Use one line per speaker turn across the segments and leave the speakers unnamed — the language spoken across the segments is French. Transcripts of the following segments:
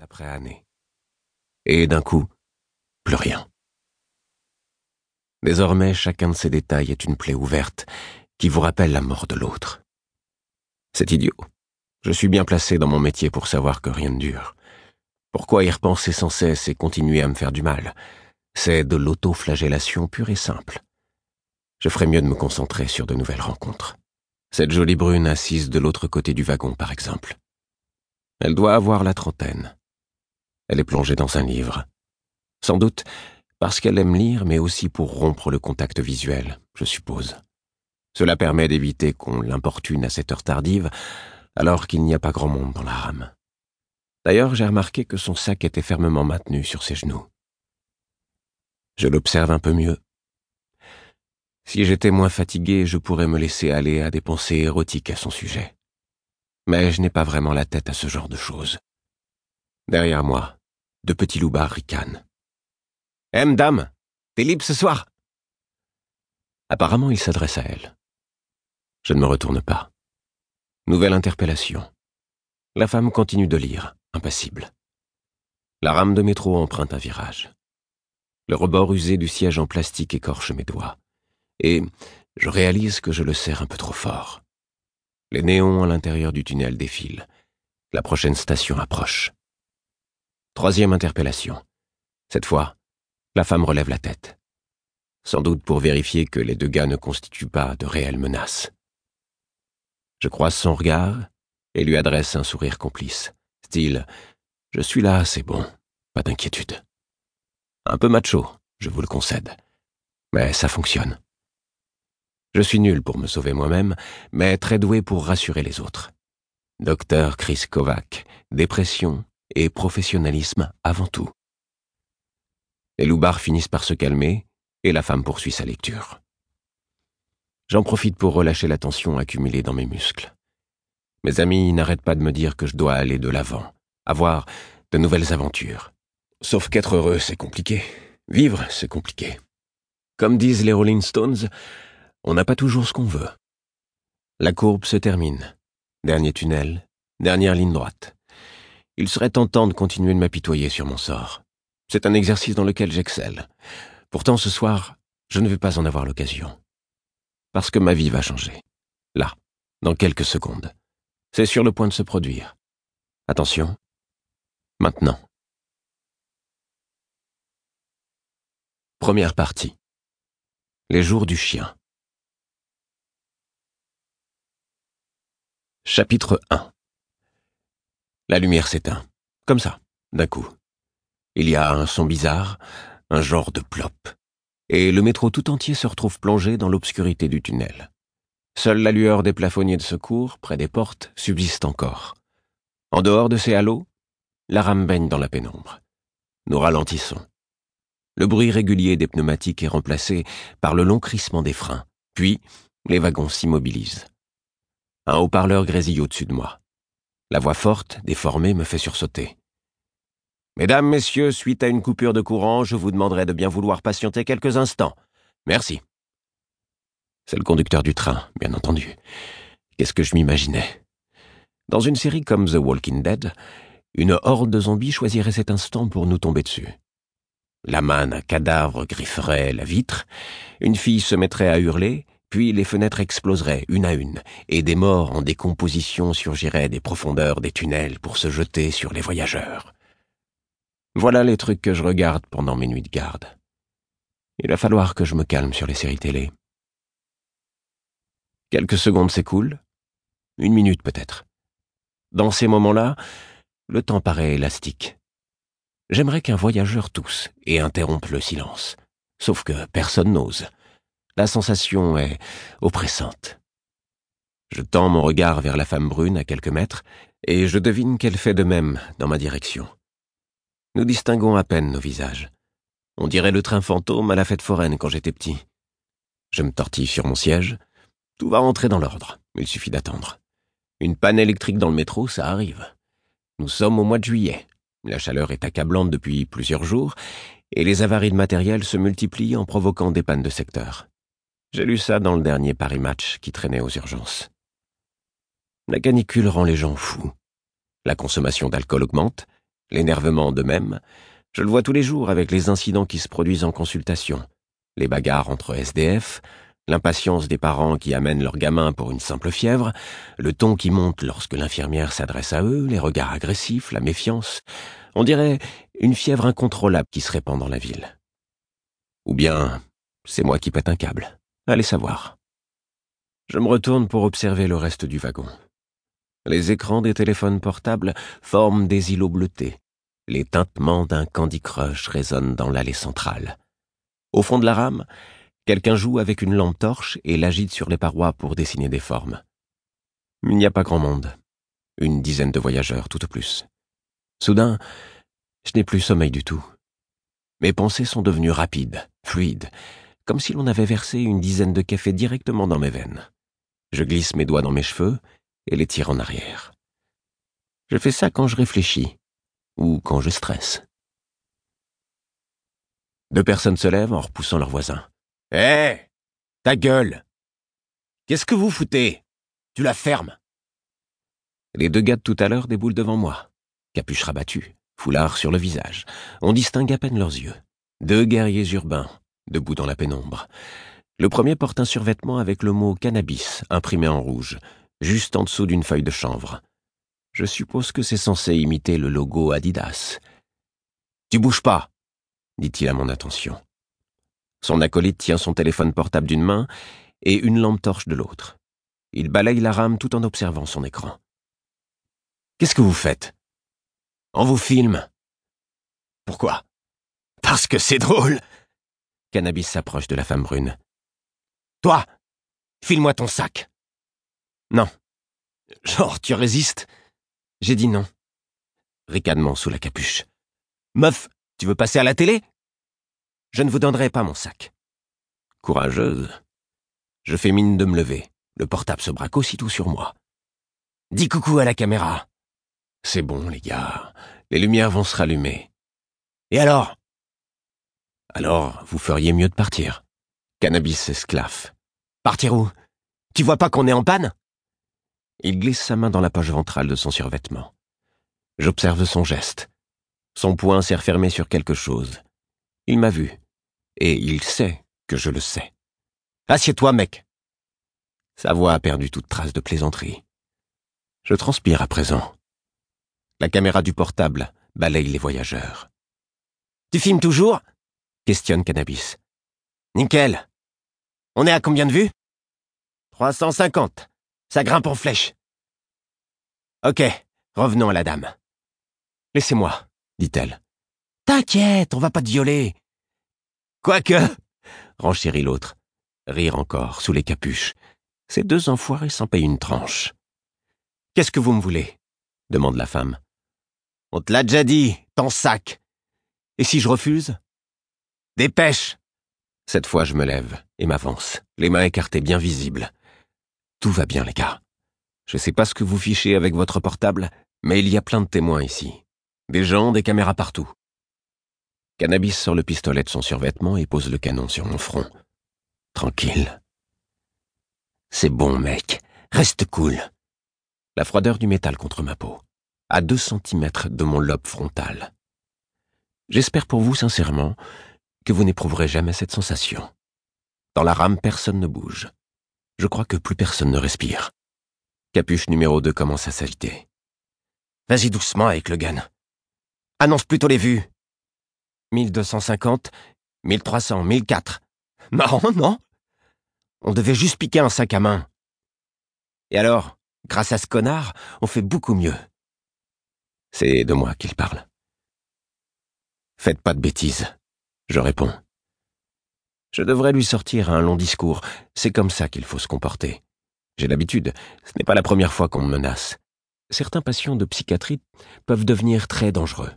après année. Et d'un coup, plus rien. Désormais, chacun de ces détails est une plaie ouverte qui vous rappelle la mort de l'autre. C'est idiot. Je suis bien placé dans mon métier pour savoir que rien ne dure. Pourquoi y repenser sans cesse et continuer à me faire du mal? C'est de l'autoflagellation pure et simple. Je ferais mieux de me concentrer sur de nouvelles rencontres. Cette jolie brune assise de l'autre côté du wagon, par exemple. Elle doit avoir la trentaine. Elle est plongée dans un livre. Sans doute parce qu'elle aime lire, mais aussi pour rompre le contact visuel, je suppose. Cela permet d'éviter qu'on l'importune à cette heure tardive, alors qu'il n'y a pas grand monde dans la rame. D'ailleurs, j'ai remarqué que son sac était fermement maintenu sur ses genoux. Je l'observe un peu mieux. Si j'étais moins fatigué, je pourrais me laisser aller à des pensées érotiques à son sujet. Mais je n'ai pas vraiment la tête à ce genre de choses. Derrière moi, de petits loupards ricanent. Eh, dame, t'es libre ce soir Apparemment, il s'adresse à elle. Je ne me retourne pas. Nouvelle interpellation. La femme continue de lire, impassible. La rame de métro emprunte un virage. Le rebord usé du siège en plastique écorche mes doigts. Et je réalise que je le serre un peu trop fort. Les néons à l'intérieur du tunnel défilent. La prochaine station approche. Troisième interpellation. Cette fois, la femme relève la tête. Sans doute pour vérifier que les deux gars ne constituent pas de réelles menaces. Je croise son regard et lui adresse un sourire complice. Style, je suis là, c'est bon, pas d'inquiétude. Un peu macho, je vous le concède. Mais ça fonctionne. Je suis nul pour me sauver moi-même, mais très doué pour rassurer les autres. Docteur Chris Kovac, dépression, et professionnalisme avant tout. Les loupards finissent par se calmer et la femme poursuit sa lecture. J'en profite pour relâcher la tension accumulée dans mes muscles. Mes amis n'arrêtent pas de me dire que je dois aller de l'avant, avoir de nouvelles aventures. Sauf qu'être heureux, c'est compliqué. Vivre, c'est compliqué. Comme disent les Rolling Stones, on n'a pas toujours ce qu'on veut. La courbe se termine. Dernier tunnel, dernière ligne droite. Il serait tentant de continuer de m'apitoyer sur mon sort. C'est un exercice dans lequel j'excelle. Pourtant, ce soir, je ne vais pas en avoir l'occasion. Parce que ma vie va changer. Là, dans quelques secondes. C'est sur le point de se produire. Attention. Maintenant. Première partie. Les jours du chien. Chapitre 1 la lumière s'éteint. Comme ça, d'un coup. Il y a un son bizarre, un genre de plop. Et le métro tout entier se retrouve plongé dans l'obscurité du tunnel. Seule la lueur des plafonniers de secours, près des portes, subsiste encore. En dehors de ces halos, la rame baigne dans la pénombre. Nous ralentissons. Le bruit régulier des pneumatiques est remplacé par le long crissement des freins, puis les wagons s'immobilisent. Un haut-parleur grésille au-dessus de moi. La voix forte, déformée, me fait sursauter. Mesdames, Messieurs, suite à une coupure de courant, je vous demanderai de bien vouloir patienter quelques instants. Merci. C'est le conducteur du train, bien entendu. Qu'est-ce que je m'imaginais? Dans une série comme The Walking Dead, une horde de zombies choisirait cet instant pour nous tomber dessus. La main d'un cadavre grifferait la vitre, une fille se mettrait à hurler, les fenêtres exploseraient une à une, et des morts en décomposition surgiraient des profondeurs des tunnels pour se jeter sur les voyageurs. Voilà les trucs que je regarde pendant mes nuits de garde. Il va falloir que je me calme sur les séries télé. Quelques secondes s'écoulent, une minute peut-être. Dans ces moments-là, le temps paraît élastique. J'aimerais qu'un voyageur tousse et interrompe le silence, sauf que personne n'ose. La sensation est oppressante. Je tends mon regard vers la femme brune à quelques mètres, et je devine qu'elle fait de même dans ma direction. Nous distinguons à peine nos visages. On dirait le train fantôme à la fête foraine quand j'étais petit. Je me tortille sur mon siège. Tout va entrer dans l'ordre. Il suffit d'attendre. Une panne électrique dans le métro, ça arrive. Nous sommes au mois de juillet. La chaleur est accablante depuis plusieurs jours, et les avaries de matériel se multiplient en provoquant des pannes de secteur. J'ai lu ça dans le dernier Paris Match qui traînait aux urgences. La canicule rend les gens fous. La consommation d'alcool augmente, L'énervement de même, je le vois tous les jours avec les incidents qui se produisent en consultation. Les bagarres entre SDF, l'impatience des parents qui amènent leurs gamins pour une simple fièvre, le ton qui monte lorsque l'infirmière s'adresse à eux, les regards agressifs, la méfiance. On dirait une fièvre incontrôlable qui se répand dans la ville. Ou bien, c'est moi qui pète un câble. Allez savoir. Je me retourne pour observer le reste du wagon. Les écrans des téléphones portables forment des îlots bleutés. Les tintements d'un Candy Crush résonnent dans l'allée centrale. Au fond de la rame, quelqu'un joue avec une lampe torche et l'agite sur les parois pour dessiner des formes. Il n'y a pas grand monde. Une dizaine de voyageurs, tout au plus. Soudain, je n'ai plus sommeil du tout. Mes pensées sont devenues rapides, fluides, comme si l'on avait versé une dizaine de cafés directement dans mes veines. Je glisse mes doigts dans mes cheveux et les tire en arrière. Je fais ça quand je réfléchis ou quand je stresse. Deux personnes se lèvent en repoussant leurs voisins. Hé Ta gueule Qu'est-ce que vous foutez? Tu la fermes Les deux gars de tout à l'heure déboulent devant moi, capuche rabattue, foulard sur le visage. On distingue à peine leurs yeux. Deux guerriers urbains, debout dans la pénombre. Le premier porte un survêtement avec le mot cannabis imprimé en rouge, juste en dessous d'une feuille de chanvre. Je suppose que c'est censé imiter le logo Adidas. Tu bouges pas, dit-il à mon attention. Son acolyte tient son téléphone portable d'une main et une lampe torche de l'autre. Il balaye la rame tout en observant son écran. Qu'est-ce que vous faites? On vous filme. Pourquoi? Parce que c'est drôle. Cannabis s'approche de la femme brune. Toi, file-moi ton sac. Non. Genre, tu résistes? J'ai dit non. Ricanement sous la capuche. Meuf, tu veux passer à la télé? Je ne vous donnerai pas mon sac. Courageuse. Je fais mine de me lever. Le portable se braque aussitôt sur moi. Dis coucou à la caméra. C'est bon, les gars. Les lumières vont se rallumer. Et alors? Alors, vous feriez mieux de partir. Cannabis s'esclaffe. Partir où? Tu vois pas qu'on est en panne? Il glisse sa main dans la poche ventrale de son survêtement. J'observe son geste. Son poing s'est refermé sur quelque chose. Il m'a vu. Et il sait que je le sais. Assieds-toi, mec. Sa voix a perdu toute trace de plaisanterie. Je transpire à présent. La caméra du portable balaye les voyageurs. Tu filmes toujours? Questionne Cannabis. Nickel. On est à combien de vues? 350. Ça grimpe en flèche. Ok, revenons à la dame. Laissez-moi, dit-elle. T'inquiète, on va pas te violer. Quoique, renchérit l'autre. Rire encore, sous les capuches. Ces deux enfoirés s'en payent une tranche. Qu'est-ce que vous me voulez? demande la femme. On te l'a déjà dit, ton sac. Et si je refuse? Dépêche Cette fois, je me lève et m'avance, les mains écartées bien visibles. Tout va bien, les gars. Je sais pas ce que vous fichez avec votre portable, mais il y a plein de témoins ici. Des gens, des caméras partout. Cannabis sort le pistolet de son survêtement et pose le canon sur mon front. Tranquille. C'est bon, mec. Reste cool. La froideur du métal contre ma peau. À deux centimètres de mon lobe frontal. J'espère pour vous sincèrement que vous n'éprouverez jamais cette sensation. Dans la rame, personne ne bouge. Je crois que plus personne ne respire. Capuche numéro 2 commence à s'agiter. Vas-y doucement avec le gun. Annonce plutôt les vues. 1250, 1300, 1004. Marrant, non? On devait juste piquer un sac à main. Et alors, grâce à ce connard, on fait beaucoup mieux. C'est de moi qu'il parle. Faites pas de bêtises, je réponds. Je devrais lui sortir un long discours. C'est comme ça qu'il faut se comporter. J'ai l'habitude. Ce n'est pas la première fois qu'on me menace. Certains patients de psychiatrie peuvent devenir très dangereux.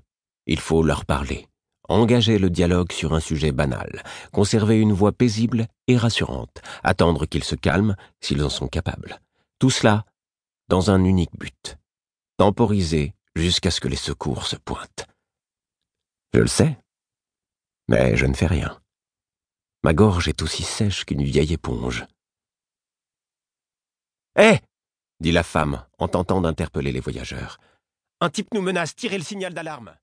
Il faut leur parler. Engager le dialogue sur un sujet banal. Conserver une voix paisible et rassurante. Attendre qu'ils se calment s'ils en sont capables. Tout cela dans un unique but. Temporiser jusqu'à ce que les secours se pointent. Je le sais. Mais je ne fais rien. Ma gorge est aussi sèche qu'une vieille éponge. Hé dit la femme en tentant d'interpeller les voyageurs. Un type nous menace, tirez le signal d'alarme.